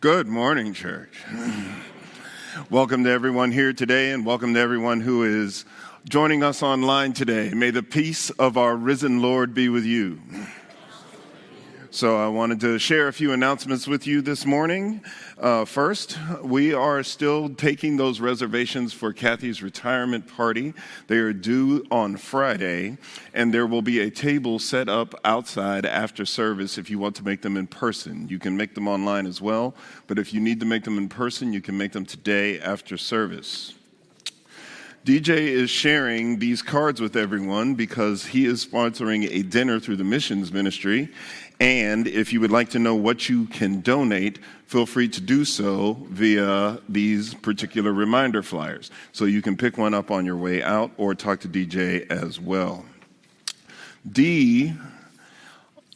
Good morning, church. welcome to everyone here today, and welcome to everyone who is joining us online today. May the peace of our risen Lord be with you. So, I wanted to share a few announcements with you this morning. Uh, first, we are still taking those reservations for Kathy's retirement party. They are due on Friday, and there will be a table set up outside after service if you want to make them in person. You can make them online as well, but if you need to make them in person, you can make them today after service. DJ is sharing these cards with everyone because he is sponsoring a dinner through the missions ministry. And if you would like to know what you can donate, feel free to do so via these particular reminder flyers. So you can pick one up on your way out or talk to DJ as well. D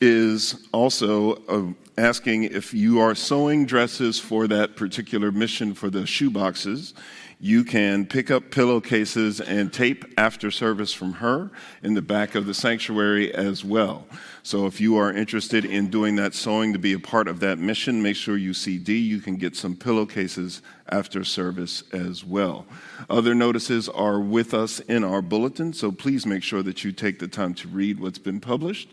is also uh, asking if you are sewing dresses for that particular mission for the shoe boxes you can pick up pillowcases and tape after service from her in the back of the sanctuary as well. So if you are interested in doing that sewing to be a part of that mission, make sure you see D. You can get some pillowcases after service as well. Other notices are with us in our bulletin, so please make sure that you take the time to read what's been published.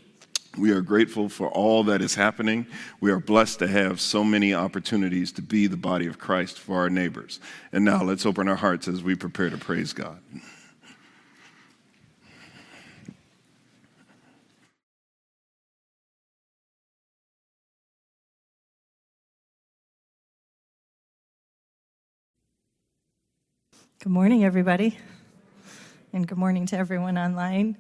We are grateful for all that is happening. We are blessed to have so many opportunities to be the body of Christ for our neighbors. And now let's open our hearts as we prepare to praise God. Good morning, everybody, and good morning to everyone online.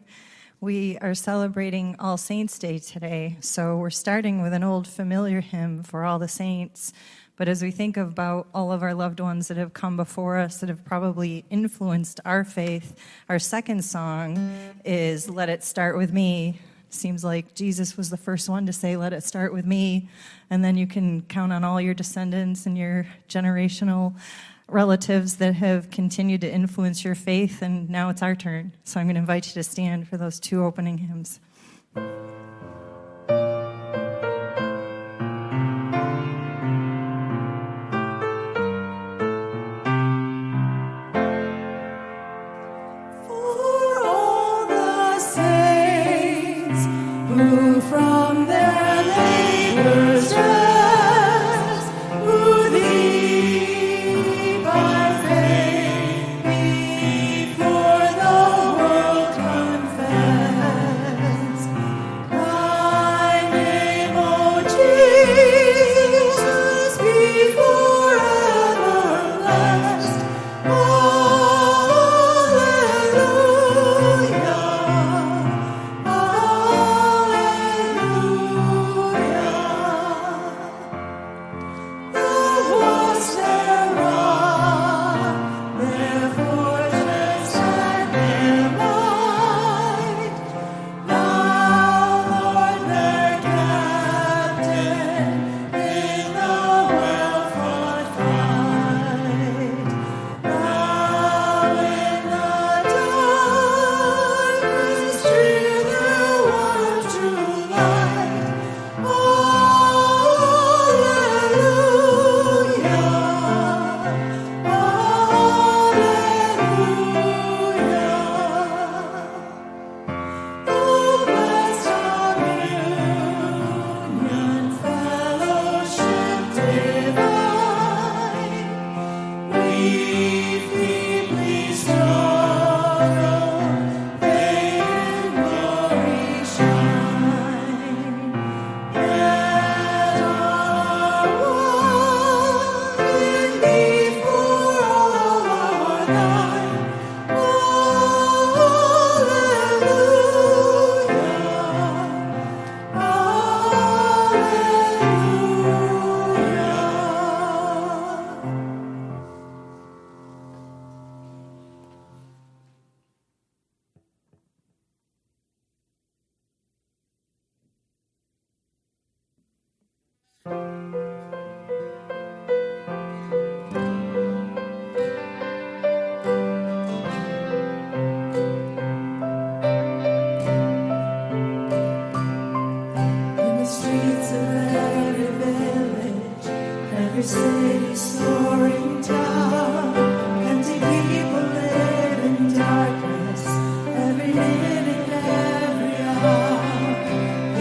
We are celebrating All Saints' Day today, so we're starting with an old familiar hymn for all the saints. But as we think about all of our loved ones that have come before us that have probably influenced our faith, our second song is Let It Start With Me. Seems like Jesus was the first one to say, Let it start with me. And then you can count on all your descendants and your generational relatives that have continued to influence your faith, and now it's our turn. So I'm going to invite you to stand for those two opening hymns.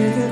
Good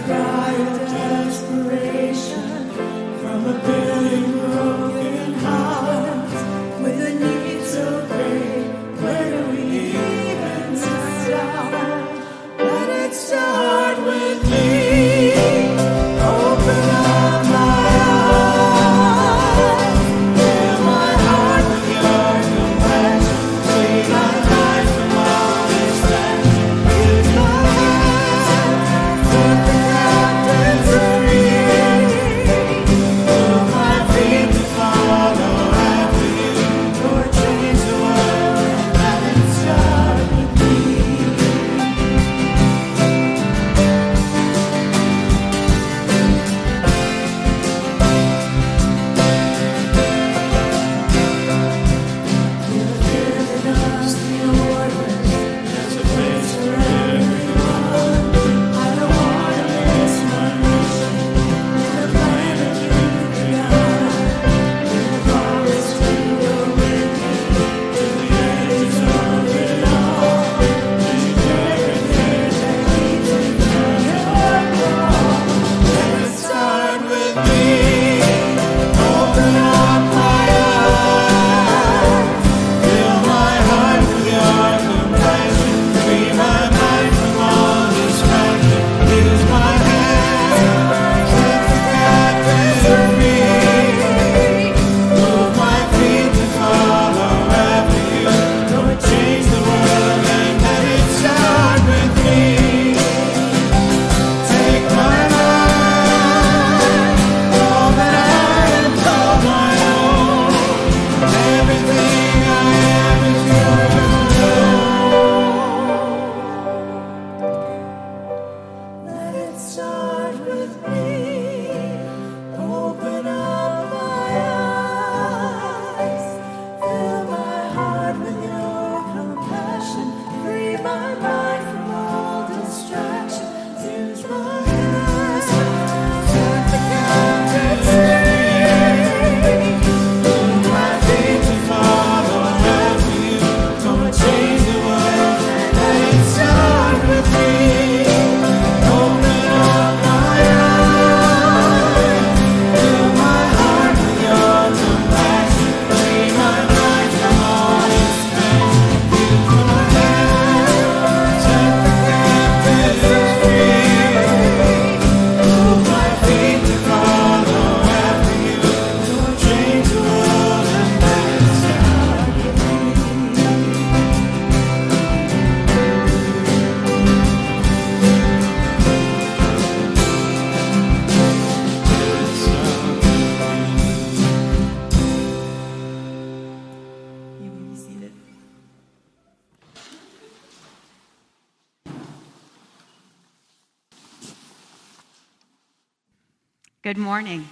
morning.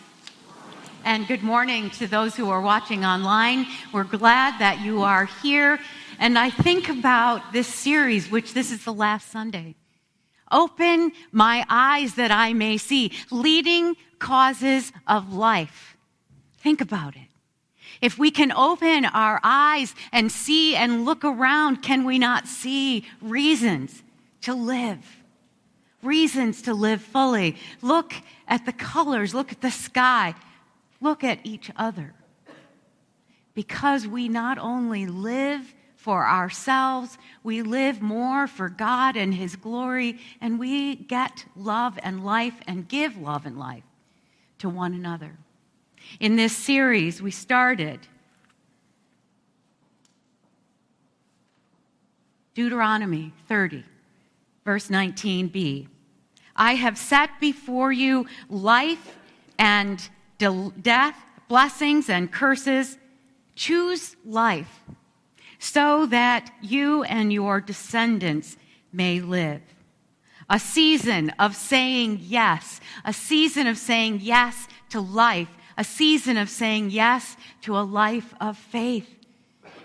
And good morning to those who are watching online. We're glad that you are here. And I think about this series, which this is the last Sunday. Open my eyes that I may see, leading causes of life. Think about it. If we can open our eyes and see and look around, can we not see reasons to live? Reasons to live fully. Look at the colors, look at the sky, look at each other. Because we not only live for ourselves, we live more for God and His glory, and we get love and life and give love and life to one another. In this series, we started Deuteronomy 30, verse 19b. I have set before you life and de- death, blessings and curses. Choose life so that you and your descendants may live. A season of saying yes, a season of saying yes to life, a season of saying yes to a life of faith.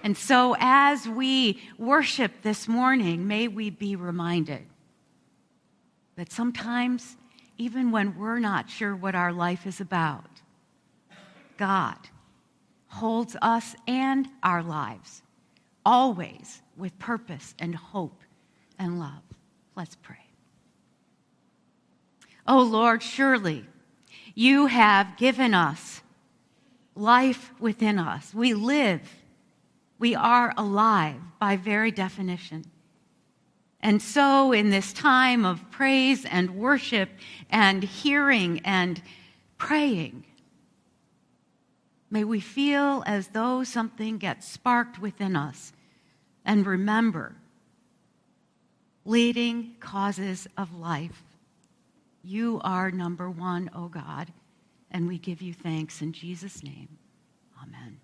And so, as we worship this morning, may we be reminded that sometimes, even when we're not sure what our life is about, God holds us and our lives always with purpose and hope and love. Let's pray. Oh Lord, surely you have given us life within us. We live, we are alive by very definition. And so, in this time of praise and worship and hearing and praying, may we feel as though something gets sparked within us and remember leading causes of life. You are number one, O oh God, and we give you thanks in Jesus' name. Amen.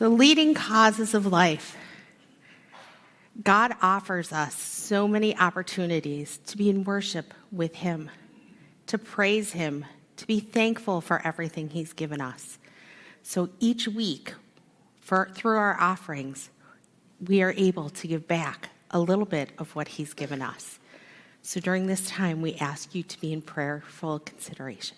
So, leading causes of life. God offers us so many opportunities to be in worship with Him, to praise Him, to be thankful for everything He's given us. So each week, for, through our offerings, we are able to give back a little bit of what He's given us. So during this time, we ask you to be in prayerful consideration.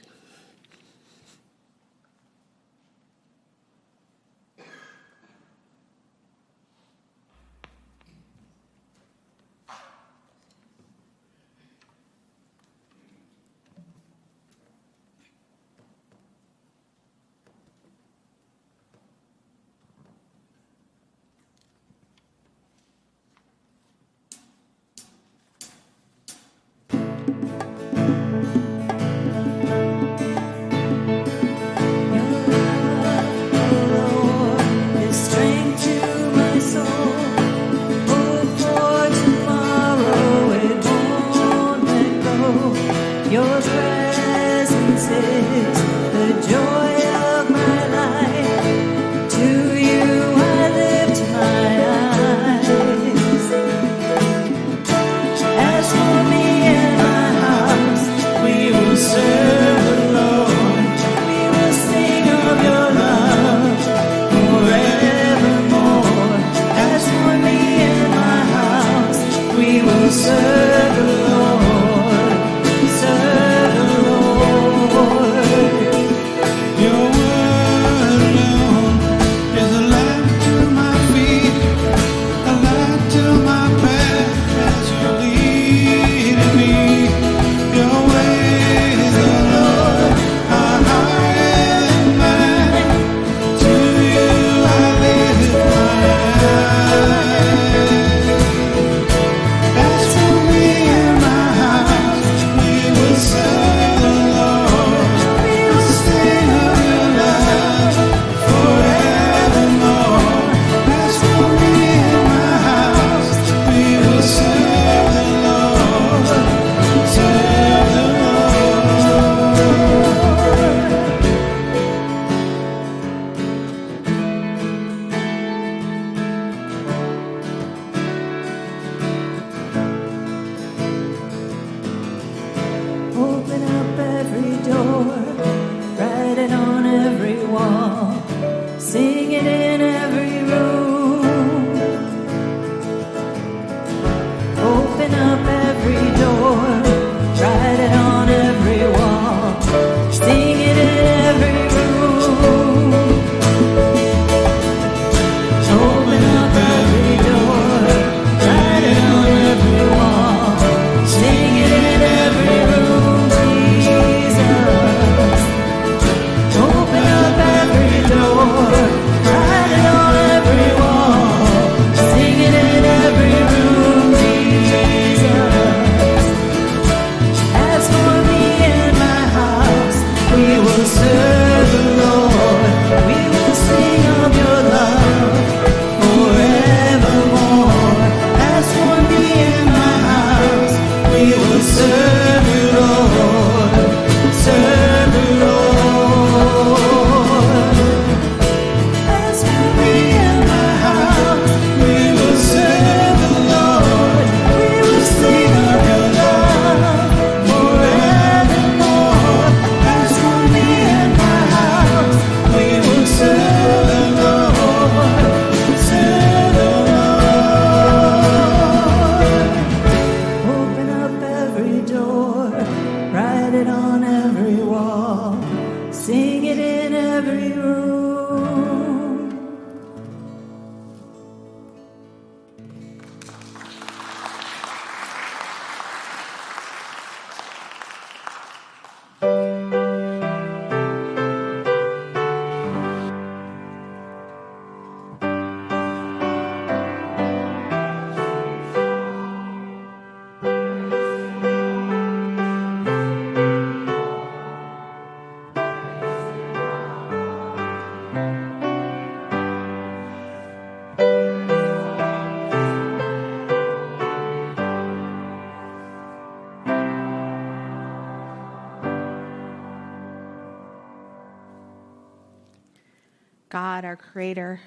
God, our Creator,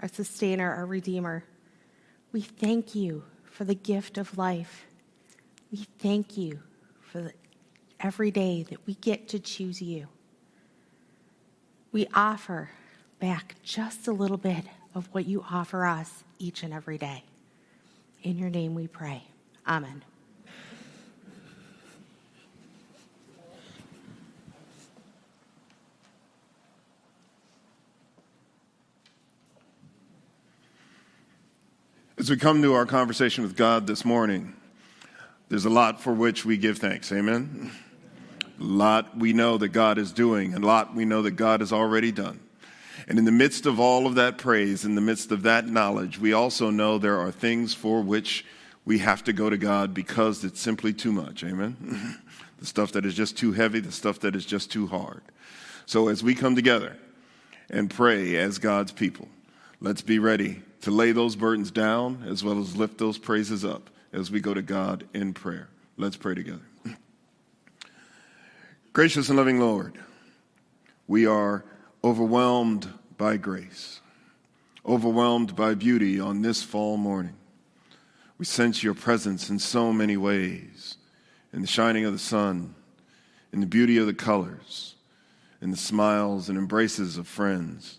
our Sustainer, our Redeemer, we thank you for the gift of life. We thank you for the, every day that we get to choose you. We offer back just a little bit of what you offer us each and every day. In your name we pray. Amen. As we come to our conversation with God this morning, there's a lot for which we give thanks. Amen. A lot we know that God is doing, and a lot we know that God has already done. And in the midst of all of that praise, in the midst of that knowledge, we also know there are things for which we have to go to God because it's simply too much. Amen. the stuff that is just too heavy, the stuff that is just too hard. So as we come together and pray as God's people, let's be ready to lay those burdens down as well as lift those praises up as we go to God in prayer. Let's pray together. Gracious and loving Lord, we are overwhelmed by grace, overwhelmed by beauty on this fall morning. We sense your presence in so many ways in the shining of the sun, in the beauty of the colors, in the smiles and embraces of friends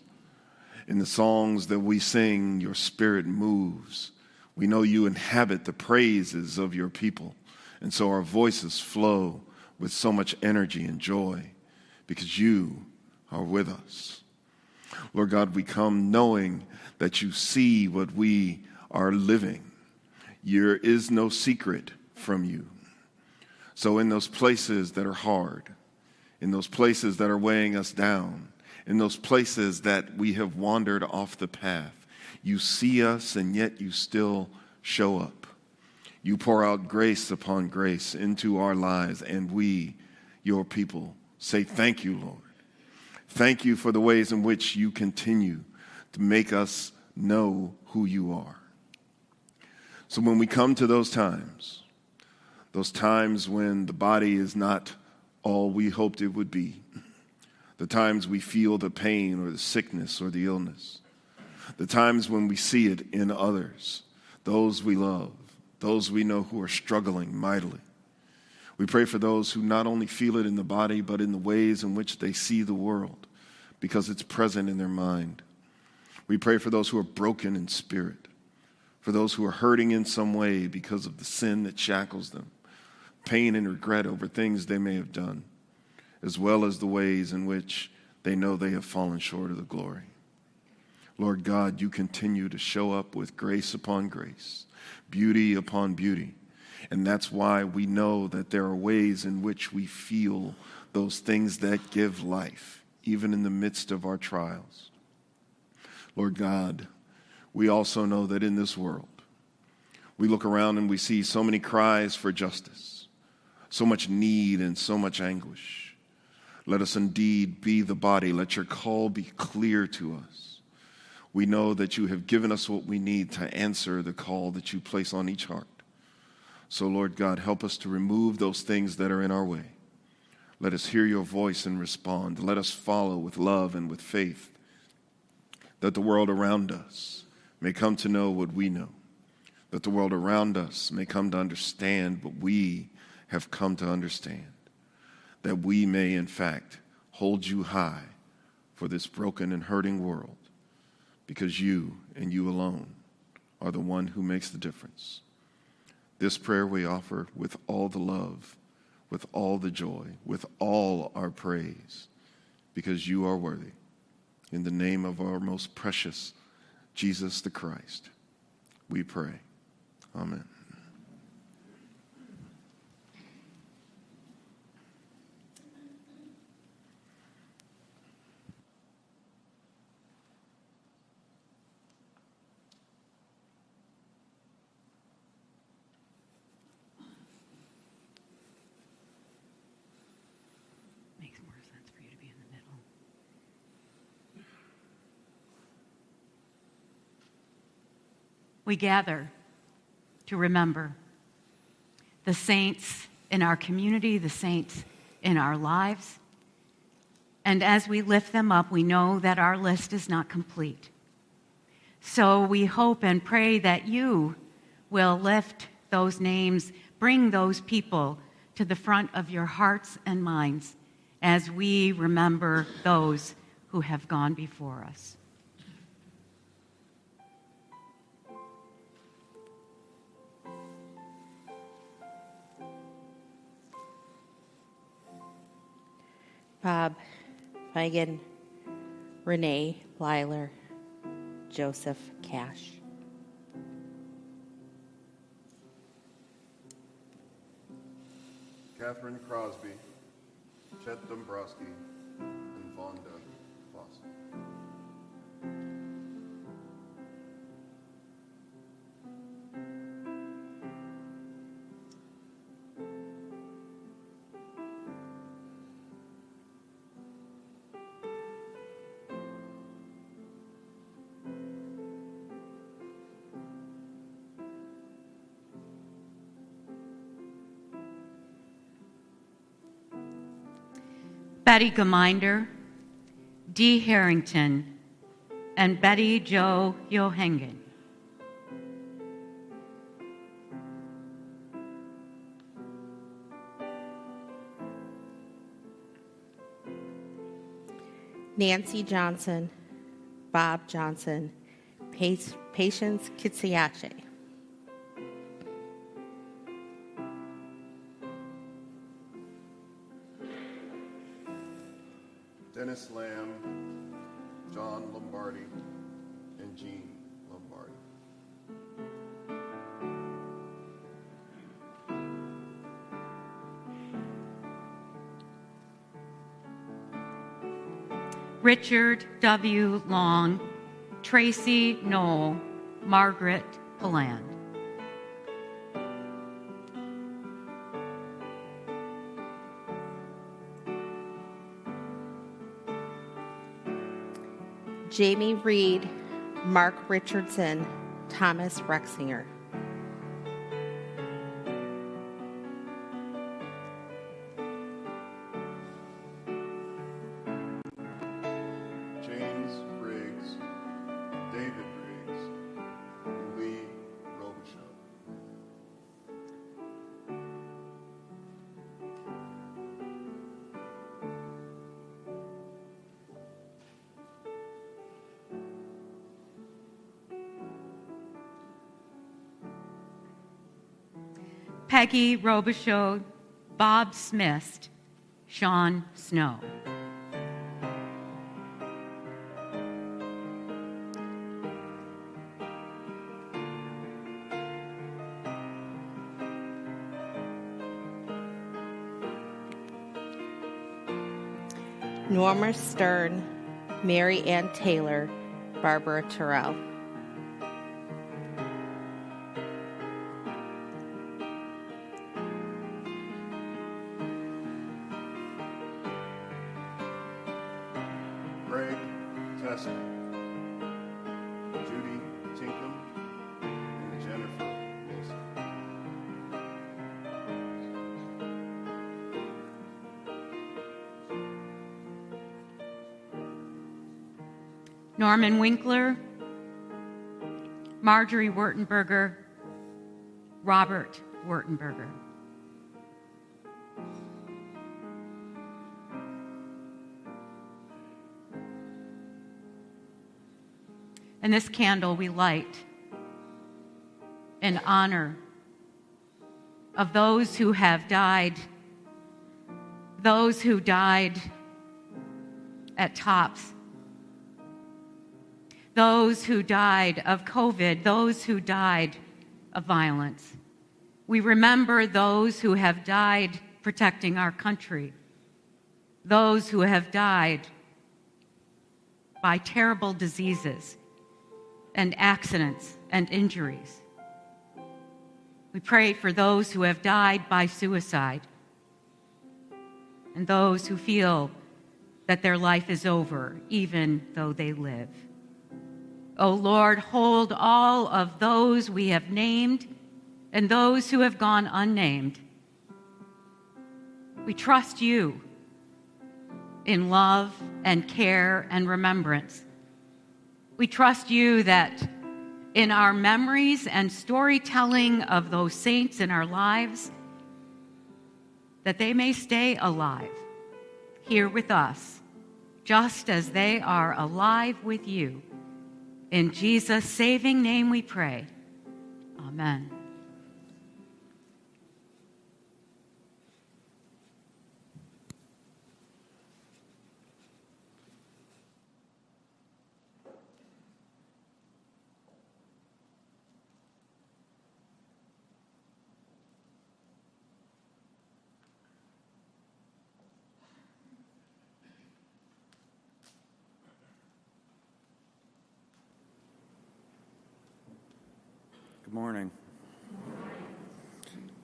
in the songs that we sing, your spirit moves. We know you inhabit the praises of your people. And so our voices flow with so much energy and joy because you are with us. Lord God, we come knowing that you see what we are living. There is no secret from you. So, in those places that are hard, in those places that are weighing us down, in those places that we have wandered off the path. You see us, and yet you still show up. You pour out grace upon grace into our lives, and we, your people, say, Thank you, Lord. Thank you for the ways in which you continue to make us know who you are. So when we come to those times, those times when the body is not all we hoped it would be, the times we feel the pain or the sickness or the illness, the times when we see it in others, those we love, those we know who are struggling mightily. We pray for those who not only feel it in the body, but in the ways in which they see the world because it's present in their mind. We pray for those who are broken in spirit, for those who are hurting in some way because of the sin that shackles them, pain and regret over things they may have done as well as the ways in which they know they have fallen short of the glory. Lord God, you continue to show up with grace upon grace, beauty upon beauty. And that's why we know that there are ways in which we feel those things that give life, even in the midst of our trials. Lord God, we also know that in this world, we look around and we see so many cries for justice, so much need and so much anguish. Let us indeed be the body. Let your call be clear to us. We know that you have given us what we need to answer the call that you place on each heart. So, Lord God, help us to remove those things that are in our way. Let us hear your voice and respond. Let us follow with love and with faith that the world around us may come to know what we know, that the world around us may come to understand what we have come to understand that we may, in fact, hold you high for this broken and hurting world because you and you alone are the one who makes the difference. This prayer we offer with all the love, with all the joy, with all our praise, because you are worthy. In the name of our most precious Jesus the Christ, we pray. Amen. We gather to remember the saints in our community, the saints in our lives, And as we lift them up, we know that our list is not complete. So we hope and pray that you will lift those names, bring those people to the front of your hearts and minds as we remember those who have gone before us. Bob, Megan, Renee, Lyler, Joseph, Cash. Catherine Crosby, Chet Dombrowski, and Vonda Foss. Betty Geminder, Dee Harrington, and Betty Jo Johengen. Nancy Johnson, Bob Johnson, Patience Kitsiache. Richard W. Long, Tracy Knoll, Margaret Paland. Jamie Reed, Mark Richardson, Thomas Rexinger. Peggy Robichaud, Bob Smith, Sean Snow. Norma Stern, Mary Ann Taylor, Barbara Terrell. Norman Winkler, Marjorie Wurtenberger, Robert Wurtenberger. And this candle we light in honor of those who have died, those who died at TOPS those who died of COVID, those who died of violence. We remember those who have died protecting our country, those who have died by terrible diseases and accidents and injuries. We pray for those who have died by suicide and those who feel that their life is over, even though they live. O Lord, hold all of those we have named and those who have gone unnamed. We trust you in love and care and remembrance. We trust you that in our memories and storytelling of those saints in our lives, that they may stay alive here with us, just as they are alive with you. In Jesus' saving name we pray. Amen. Good morning.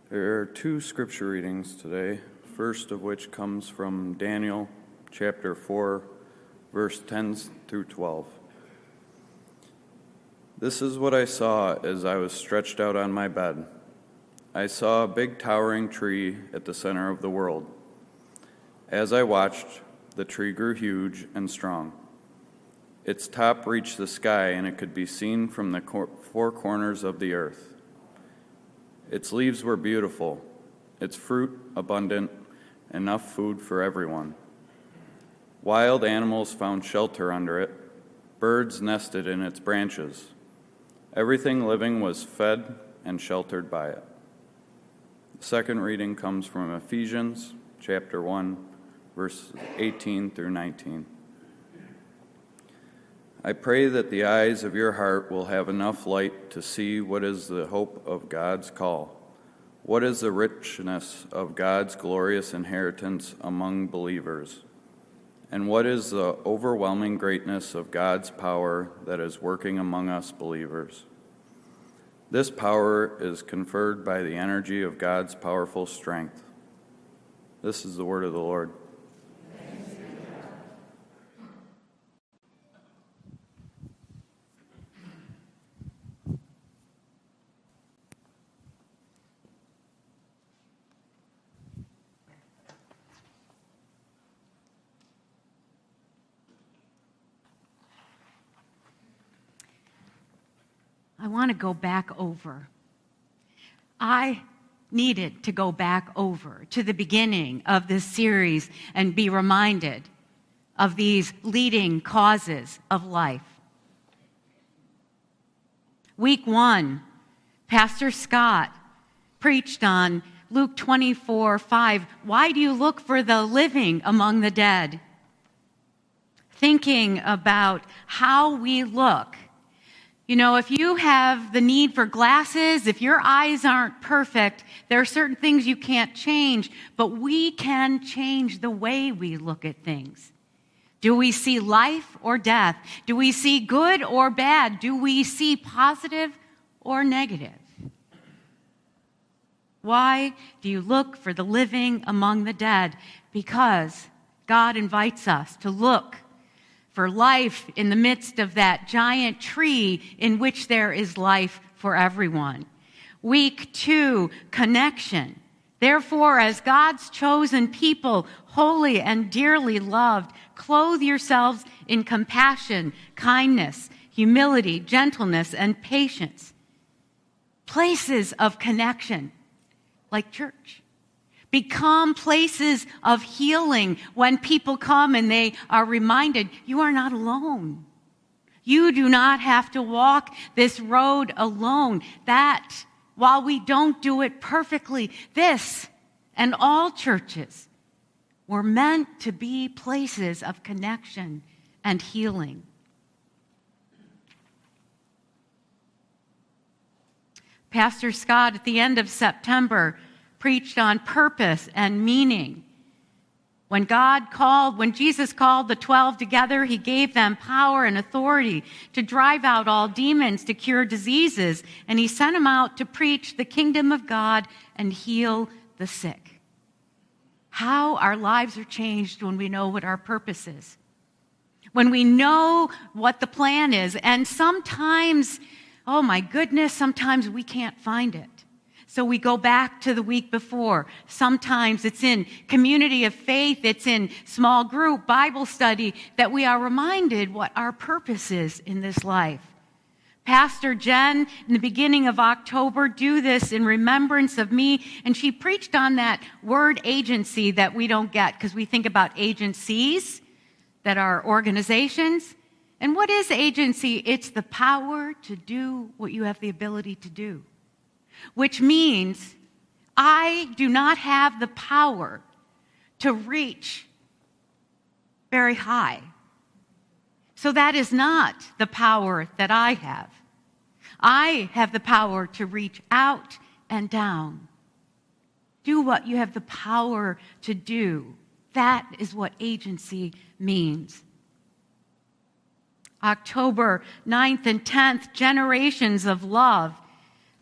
There are two scripture readings today, first of which comes from Daniel chapter 4, verse 10 through 12. This is what I saw as I was stretched out on my bed. I saw a big towering tree at the center of the world. As I watched, the tree grew huge and strong. Its top reached the sky, and it could be seen from the four corners of the earth. Its leaves were beautiful, its fruit abundant, enough food for everyone. Wild animals found shelter under it, birds nested in its branches. Everything living was fed and sheltered by it. The second reading comes from Ephesians chapter 1, verses 18 through 19. I pray that the eyes of your heart will have enough light to see what is the hope of God's call, what is the richness of God's glorious inheritance among believers, and what is the overwhelming greatness of God's power that is working among us believers. This power is conferred by the energy of God's powerful strength. This is the word of the Lord. To go back over. I needed to go back over to the beginning of this series and be reminded of these leading causes of life. Week one, Pastor Scott preached on Luke 24 5. Why do you look for the living among the dead? Thinking about how we look you know, if you have the need for glasses, if your eyes aren't perfect, there are certain things you can't change, but we can change the way we look at things. Do we see life or death? Do we see good or bad? Do we see positive or negative? Why do you look for the living among the dead? Because God invites us to look for life in the midst of that giant tree in which there is life for everyone. Week two, connection. Therefore, as God's chosen people, holy and dearly loved, clothe yourselves in compassion, kindness, humility, gentleness, and patience. Places of connection, like church become places of healing when people come and they are reminded you are not alone. You do not have to walk this road alone. That, while we don't do it perfectly, this and all churches were meant to be places of connection and healing. Pastor Scott, at the end of September, preached on purpose and meaning. When God called, when Jesus called the 12 together, he gave them power and authority to drive out all demons, to cure diseases, and he sent them out to preach the kingdom of God and heal the sick. How our lives are changed when we know what our purpose is. When we know what the plan is, and sometimes, oh my goodness, sometimes we can't find it. So we go back to the week before. Sometimes it's in community of faith, it's in small group, Bible study, that we are reminded what our purpose is in this life. Pastor Jen, in the beginning of October, do this in remembrance of me. And she preached on that word agency that we don't get because we think about agencies that are organizations. And what is agency? It's the power to do what you have the ability to do which means I do not have the power to reach very high. So that is not the power that I have. I have the power to reach out and down. Do what you have the power to do. That is what agency means. October 9th and 10th, generations of love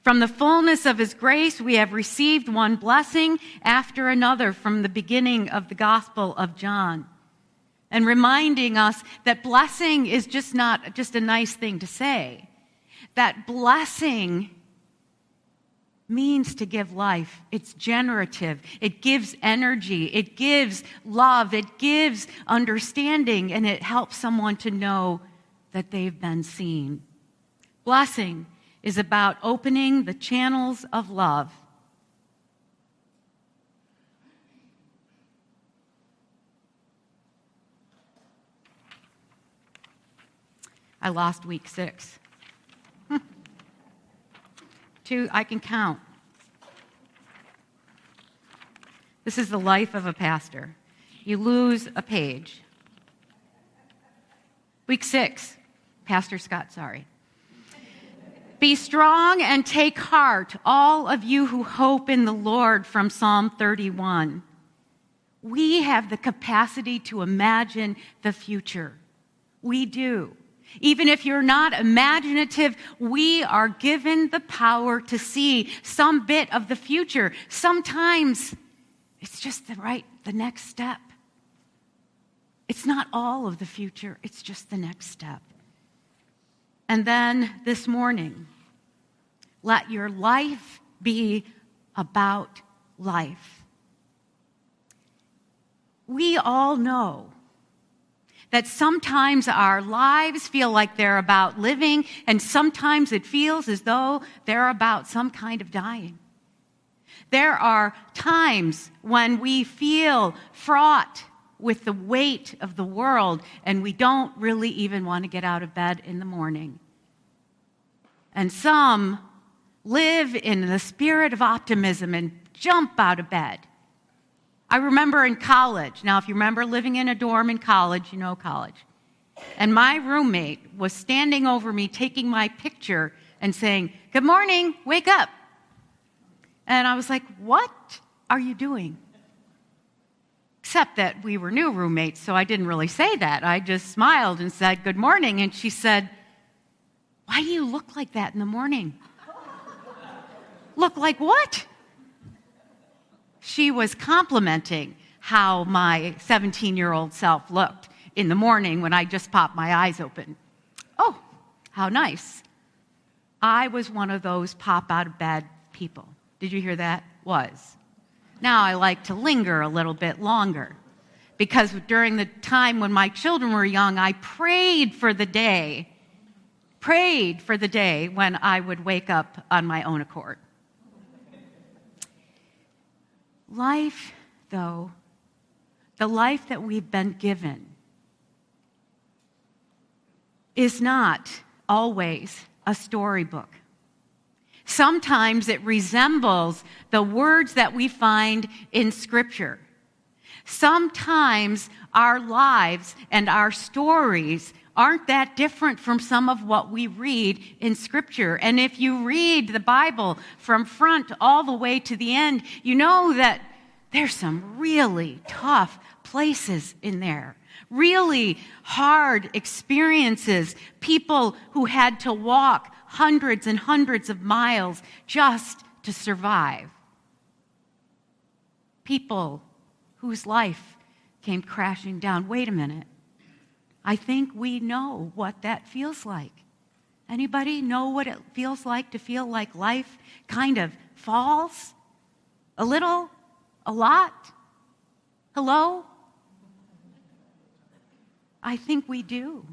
from the fullness of his grace, we have received one blessing after another from the beginning of the Gospel of John. And reminding us that blessing is just not just a nice thing to say. That blessing means to give life. It's generative. It gives energy. It gives love. It gives understanding, and it helps someone to know that they've been seen. Blessing is about opening the channels of love. I lost week six. Two, I can count. This is the life of a pastor. You lose a page. Week six, Pastor Scott, sorry. Be strong and take heart, all of you who hope in the Lord, from Psalm 31. We have the capacity to imagine the future. We do. Even if you're not imaginative, we are given the power to see some bit of the future. Sometimes it's just the right, the next step. It's not all of the future, it's just the next step. And then this morning, let your life be about life. We all know that sometimes our lives feel like they're about living, and sometimes it feels as though they're about some kind of dying. There are times when we feel fraught with the weight of the world and we don't really even want to get out of bed in the morning. And some live in the spirit of optimism and jump out of bed. I remember in college, now, if you remember living in a dorm in college, you know college. And my roommate was standing over me, taking my picture and saying, Good morning, wake up. And I was like, What are you doing? Except that we were new roommates, so I didn't really say that. I just smiled and said, Good morning. And she said, Why do you look like that in the morning? look like what? She was complimenting how my 17 year old self looked in the morning when I just popped my eyes open. Oh, how nice. I was one of those pop out of bed people. Did you hear that? Was. Now I like to linger a little bit longer because during the time when my children were young, I prayed for the day, prayed for the day when I would wake up on my own accord. Life, though, the life that we've been given, is not always a storybook. Sometimes it resembles the words that we find in Scripture. Sometimes our lives and our stories aren't that different from some of what we read in Scripture. And if you read the Bible from front all the way to the end, you know that there's some really tough places in there. Really hard experiences. People who had to walk hundreds and hundreds of miles just to survive. People whose life came crashing down. Wait a minute. I think we know what that feels like. Anybody know what it feels like to feel like life kind of falls? A little? A lot? Hello? I think we do.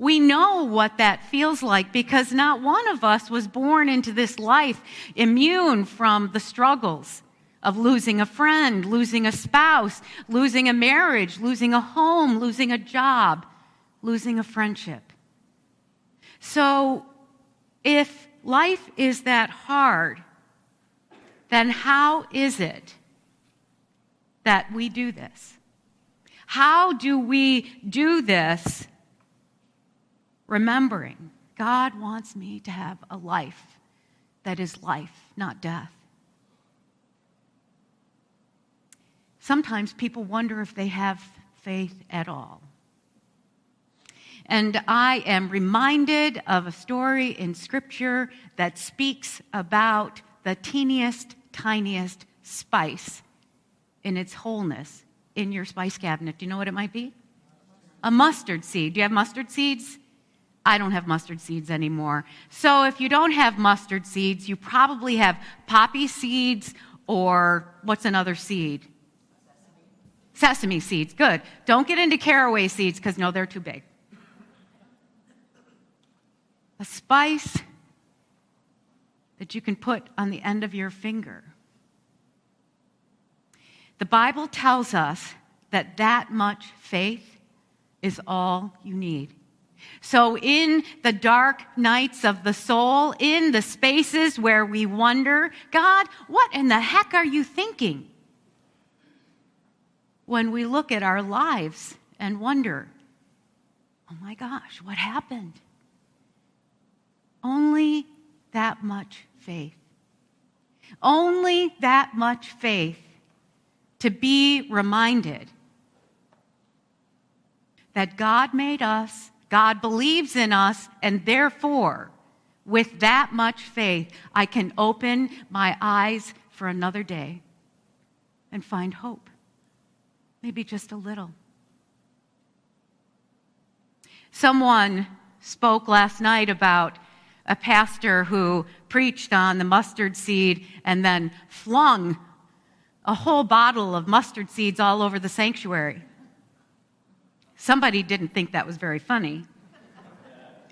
We know what that feels like because not one of us was born into this life immune from the struggles of losing a friend, losing a spouse, losing a marriage, losing a home, losing a job, losing a friendship. So, if life is that hard, then how is it that we do this? How do we do this remembering God wants me to have a life that is life, not death. Sometimes people wonder if they have faith at all. And I am reminded of a story in Scripture that speaks about the teeniest, tiniest spice in its wholeness in your spice cabinet. Do you know what it might be? A mustard seed. Do you have mustard seeds? I don't have mustard seeds anymore. So if you don't have mustard seeds, you probably have poppy seeds or what's another seed? Sesame, Sesame seeds. Good. Don't get into caraway seeds because no, they're too big. A spice that you can put on the end of your finger. The Bible tells us that that much faith is all you need. So, in the dark nights of the soul, in the spaces where we wonder, God, what in the heck are you thinking? When we look at our lives and wonder, oh my gosh, what happened? Only that much faith. Only that much faith to be reminded that God made us God believes in us, and therefore, with that much faith, I can open my eyes for another day and find hope. Maybe just a little. Someone spoke last night about a pastor who preached on the mustard seed and then flung a whole bottle of mustard seeds all over the sanctuary. Somebody didn't think that was very funny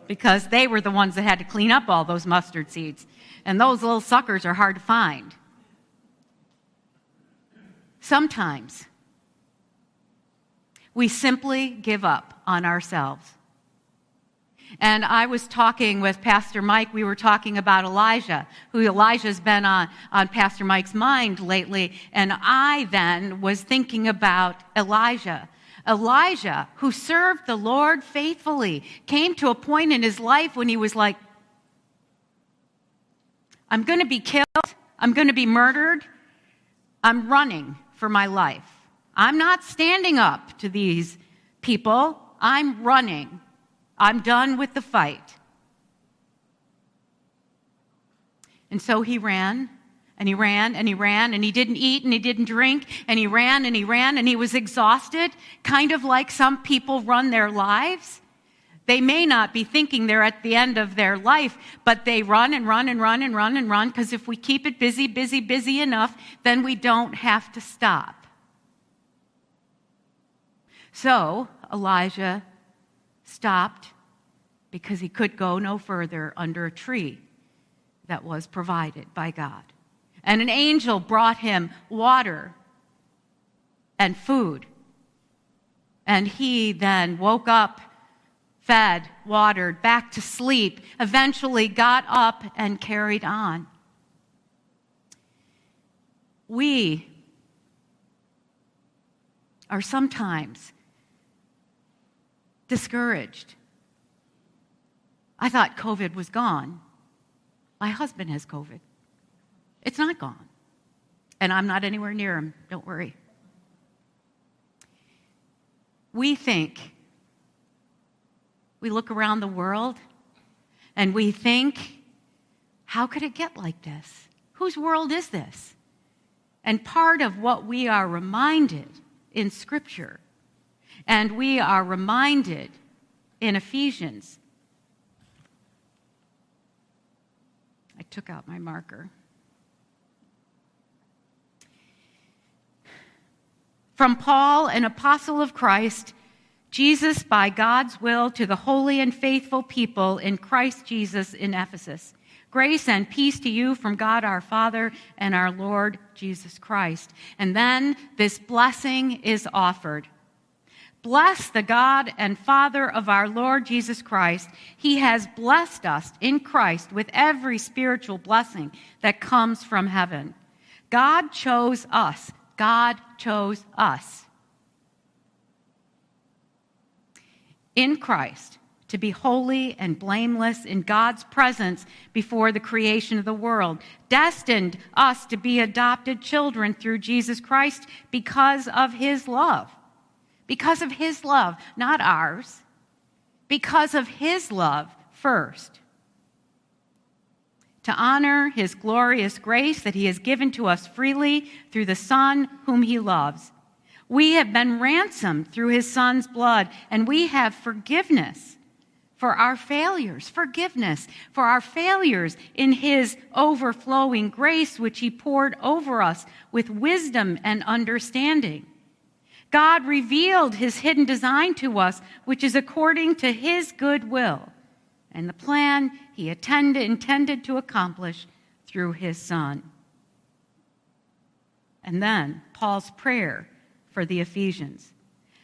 because they were the ones that had to clean up all those mustard seeds. And those little suckers are hard to find. Sometimes we simply give up on ourselves. And I was talking with Pastor Mike. We were talking about Elijah, who Elijah's been on, on Pastor Mike's mind lately. And I then was thinking about Elijah Elijah, who served the Lord faithfully, came to a point in his life when he was like, I'm going to be killed. I'm going to be murdered. I'm running for my life. I'm not standing up to these people. I'm running. I'm done with the fight. And so he ran and he ran and he ran and he didn't eat and he didn't drink and he ran and he ran and he was exhausted, kind of like some people run their lives. They may not be thinking they're at the end of their life, but they run and run and run and run and run because if we keep it busy, busy, busy enough, then we don't have to stop. So Elijah stopped because he could go no further under a tree that was provided by God and an angel brought him water and food. And he then woke up, fed, watered, back to sleep, eventually got up and carried on. We are sometimes discouraged. I thought COVID was gone. My husband has COVID. It's not gone. And I'm not anywhere near him, don't worry. We think, we look around the world and we think, how could it get like this? Whose world is this? And part of what we are reminded in Scripture, and we are reminded in Ephesians, I took out my marker. From Paul, an apostle of Christ, Jesus, by God's will, to the holy and faithful people in Christ Jesus in Ephesus. Grace and peace to you from God our Father and our Lord Jesus Christ. And then this blessing is offered. Bless the God and Father of our Lord Jesus Christ. He has blessed us in Christ with every spiritual blessing that comes from heaven. God chose us God chose us in Christ to be holy and blameless in God's presence before the creation of the world, destined us to be adopted children through Jesus Christ because of his love. Because of his love, not ours. Because of his love first to honor his glorious grace that he has given to us freely through the Son whom he loves. We have been ransomed through his Son's blood, and we have forgiveness for our failures, forgiveness for our failures in his overflowing grace, which he poured over us with wisdom and understanding. God revealed his hidden design to us, which is according to his good will and the plan he attended, intended to accomplish through his son. And then Paul's prayer for the Ephesians.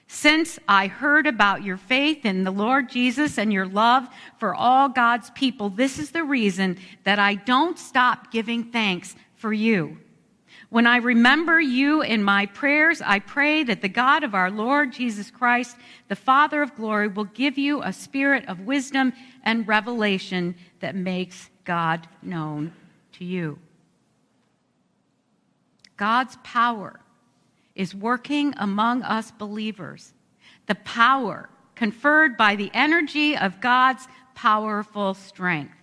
Since I heard about your faith in the Lord Jesus and your love for all God's people, this is the reason that I don't stop giving thanks for you when I remember you in my prayers, I pray that the God of our Lord Jesus Christ, the Father of glory, will give you a spirit of wisdom and revelation that makes God known to you. God's power is working among us believers. The power conferred by the energy of God's powerful strength.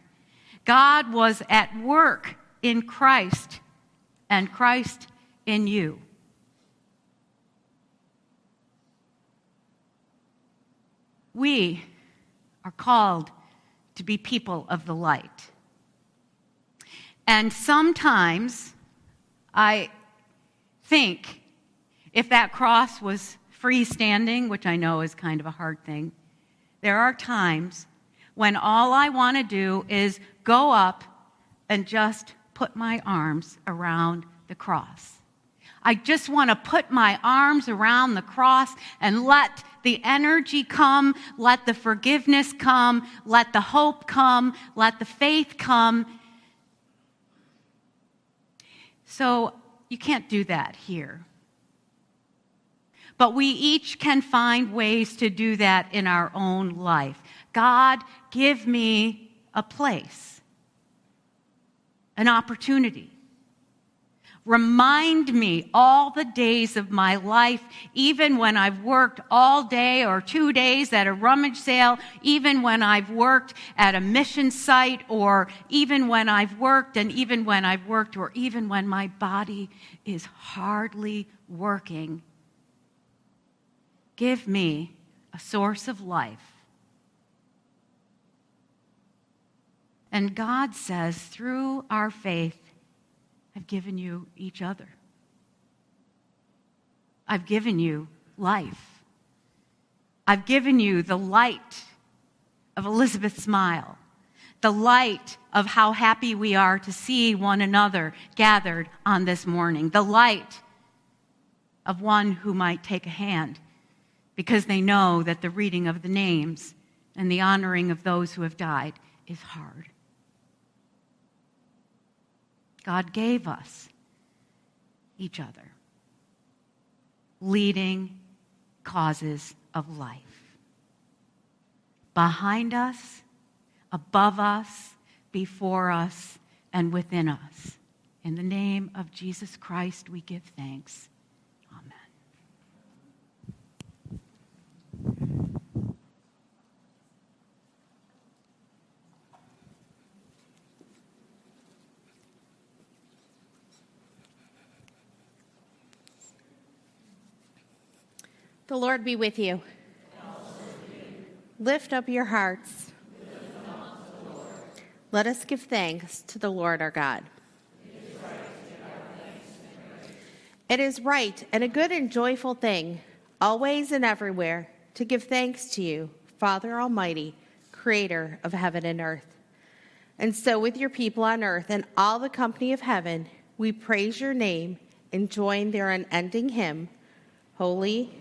God was at work in Christ and Christ in you. We are called to be people of the light. And sometimes I think if that cross was freestanding, which I know is kind of a hard thing, there are times when all I want to do is go up and just put my arms around the cross. I just want to put my arms around the cross and let the energy come, let the forgiveness come, let the hope come, let the faith come. So you can't do that here. But we each can find ways to do that in our own life. God, give me a place an opportunity. Remind me all the days of my life, even when I've worked all day or two days at a rummage sale, even when I've worked at a mission site, or even when I've worked, and even when I've worked, or even when my body is hardly working. Give me a source of life And God says, through our faith, I've given you each other. I've given you life. I've given you the light of Elizabeth's smile, the light of how happy we are to see one another gathered on this morning, the light of one who might take a hand because they know that the reading of the names and the honoring of those who have died is hard. God gave us each other, leading causes of life. Behind us, above us, before us, and within us. In the name of Jesus Christ, we give thanks. The Lord be with you. Lift up your hearts. Let us give thanks to the Lord our God. It is right and a good and joyful thing, always and everywhere, to give thanks to you, Father Almighty, creator of heaven and earth. And so, with your people on earth and all the company of heaven, we praise your name and join their unending hymn Holy,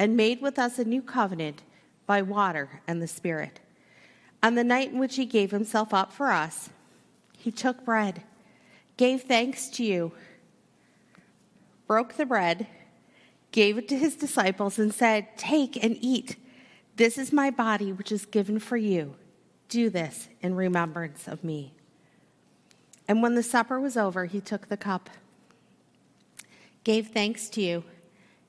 and made with us a new covenant by water and the Spirit. On the night in which he gave himself up for us, he took bread, gave thanks to you broke the bread, gave it to his disciples, and said, Take and eat. This is my body, which is given for you. Do this in remembrance of me. And when the supper was over, he took the cup, gave thanks to you,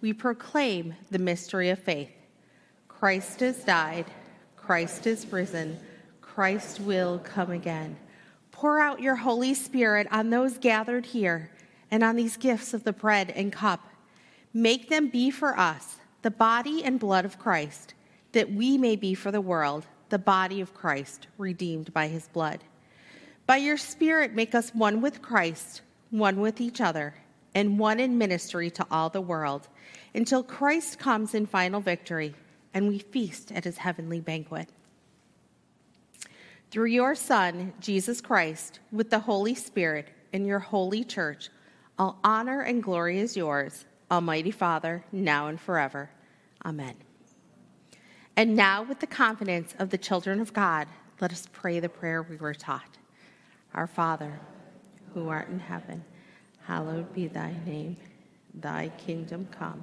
we proclaim the mystery of faith. Christ has died, Christ is risen, Christ will come again. Pour out your Holy Spirit on those gathered here and on these gifts of the bread and cup. Make them be for us the body and blood of Christ, that we may be for the world the body of Christ, redeemed by his blood. By your Spirit, make us one with Christ, one with each other, and one in ministry to all the world, until Christ comes in final victory and we feast at his heavenly banquet. Through your Son, Jesus Christ, with the Holy Spirit, in your holy church, all honor and glory is yours, Almighty Father, now and forever. Amen. And now, with the confidence of the children of God, let us pray the prayer we were taught. Our Father, who art in heaven, hallowed be thy name. Thy kingdom come,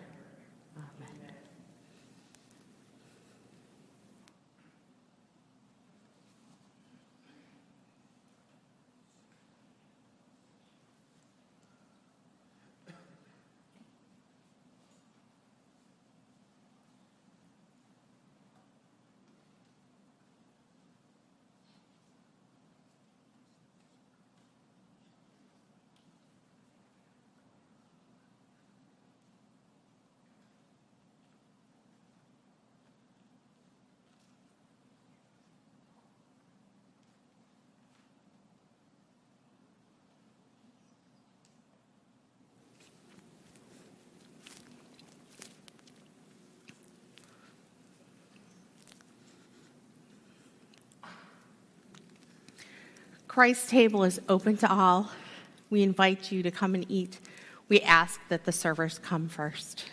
Christ's table is open to all. We invite you to come and eat. We ask that the servers come first.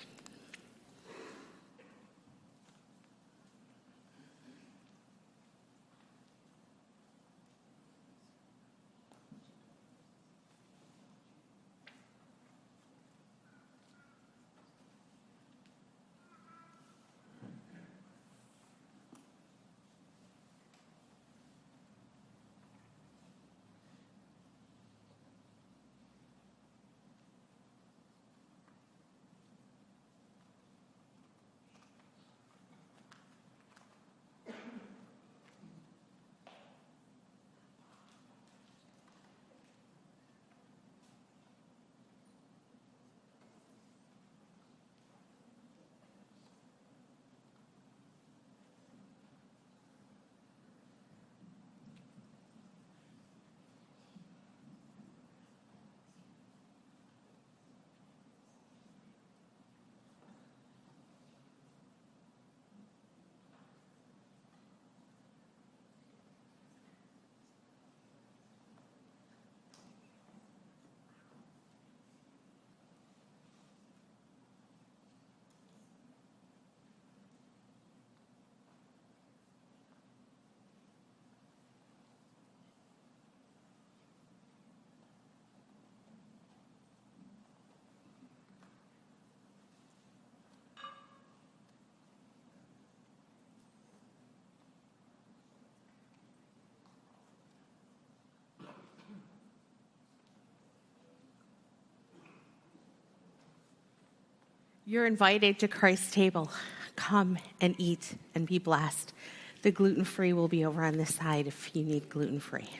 You're invited to Christ's table. Come and eat and be blessed. The gluten free will be over on this side if you need gluten free.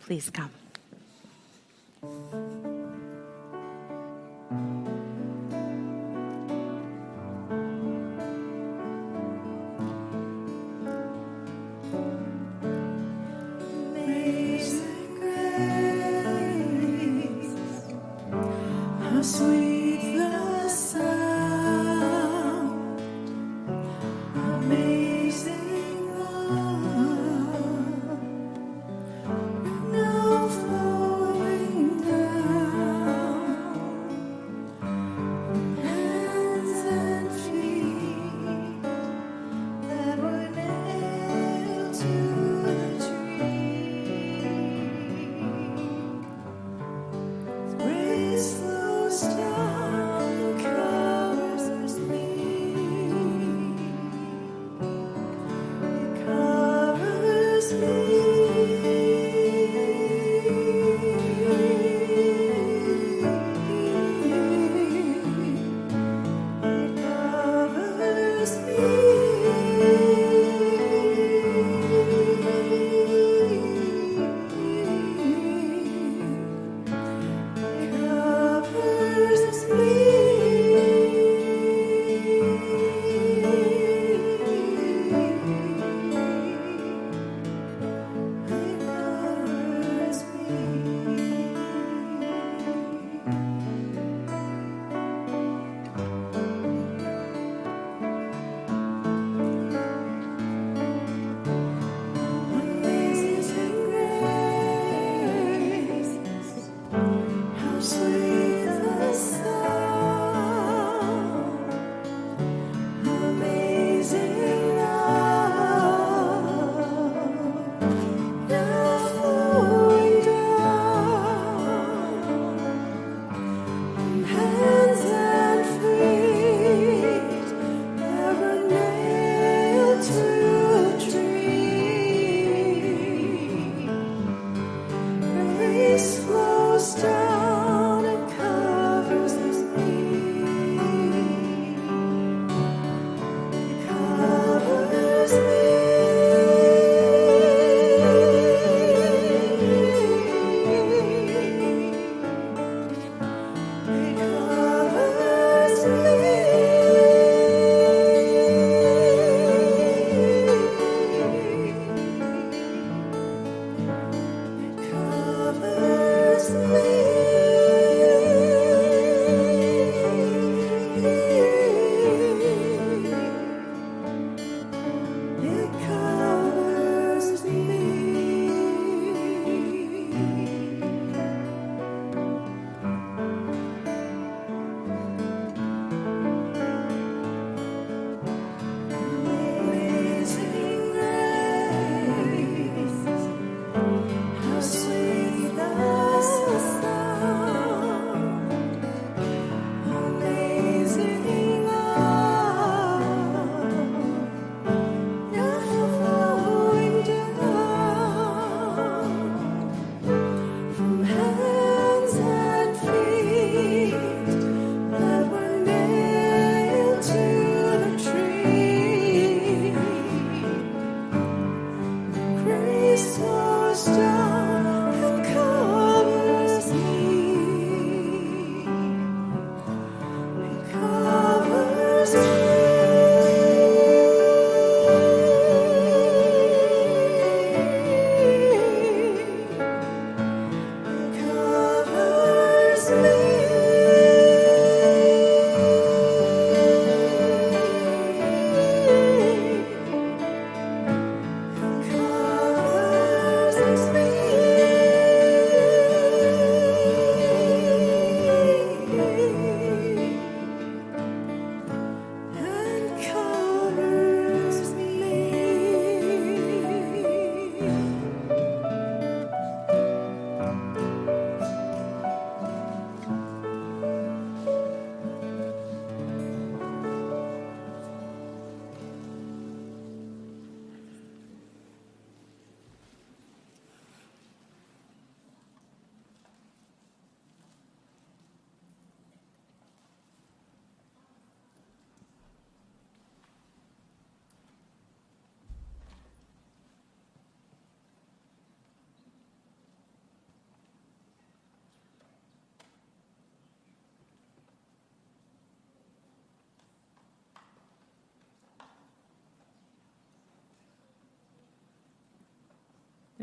Please come.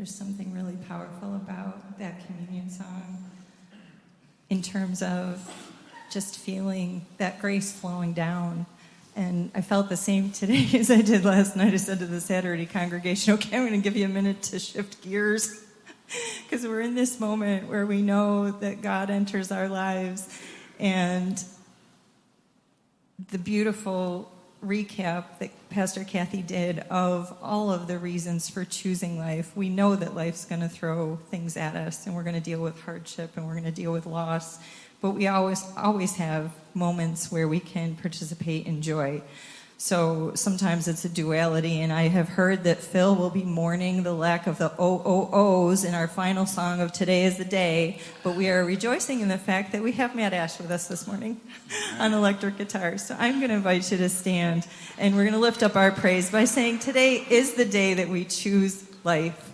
There's something really powerful about that communion song in terms of just feeling that grace flowing down. And I felt the same today as I did last night. I said to the Saturday congregation, okay, I'm going to give you a minute to shift gears because we're in this moment where we know that God enters our lives and the beautiful recap that Pastor Cathy did of all of the reasons for choosing life. We know that life's going to throw things at us and we're going to deal with hardship and we're going to deal with loss, but we always always have moments where we can participate in joy. So sometimes it's a duality, and I have heard that Phil will be mourning the lack of the OOOs in our final song of Today is the Day, but we are rejoicing in the fact that we have Matt Ash with us this morning on electric guitar. So I'm going to invite you to stand, and we're going to lift up our praise by saying, Today is the day that we choose life.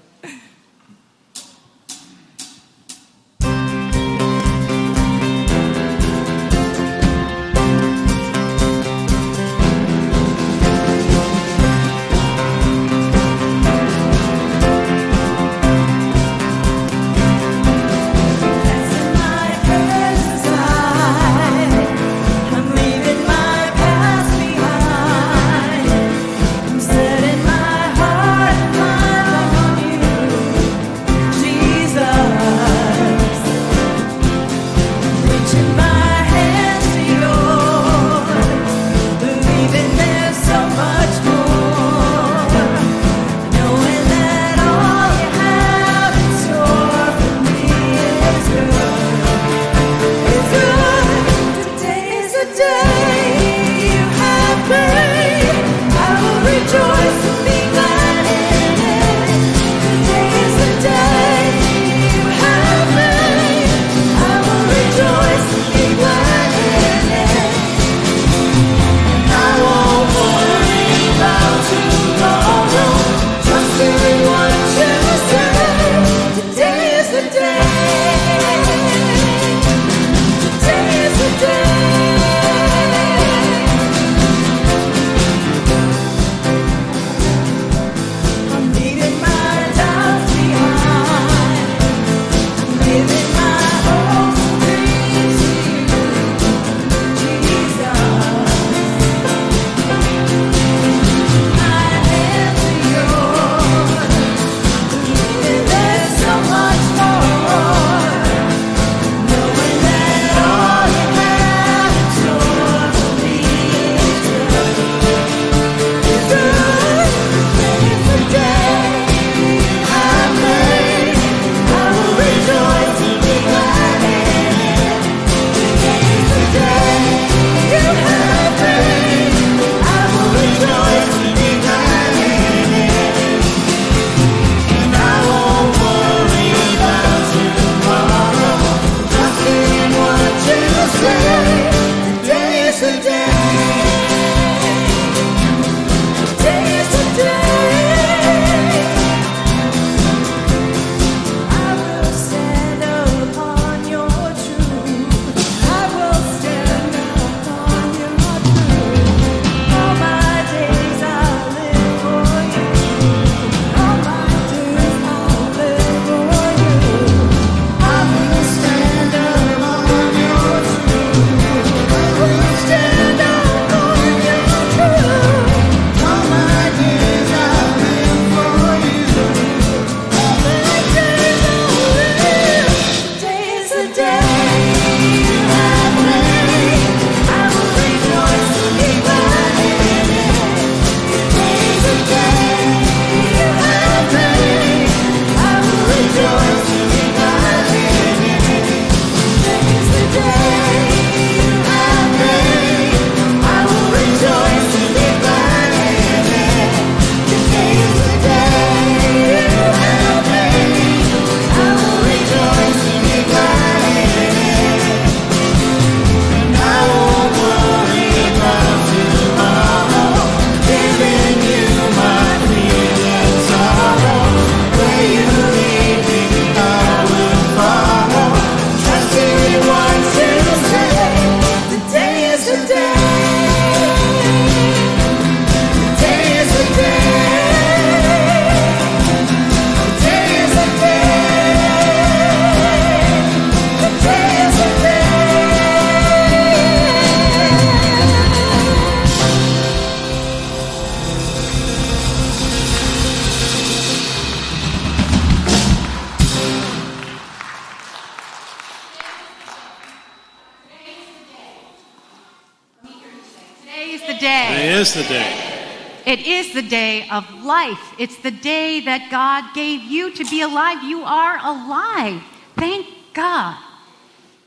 It's the day that God gave you to be alive. You are alive. Thank God.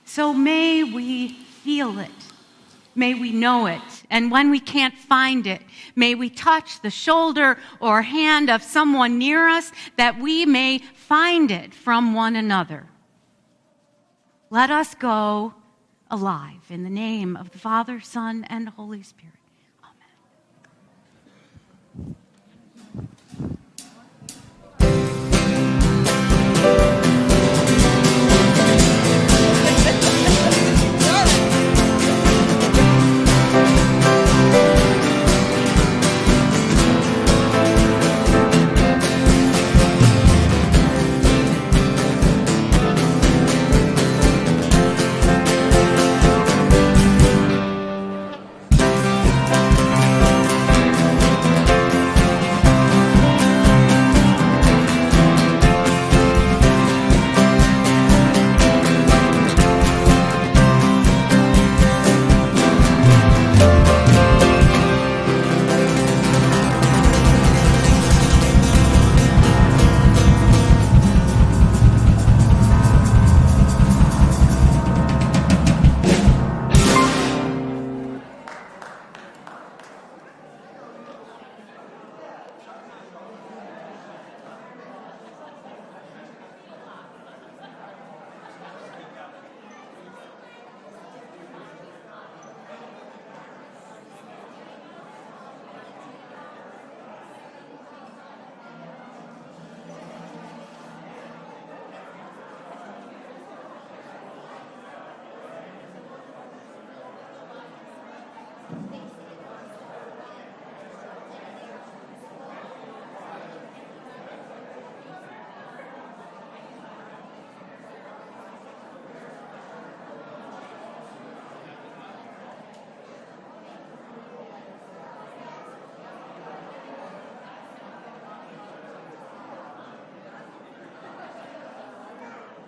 So may we feel it. May we know it. And when we can't find it, may we touch the shoulder or hand of someone near us that we may find it from one another. Let us go alive in the name of the Father, Son, and Holy Spirit. Thank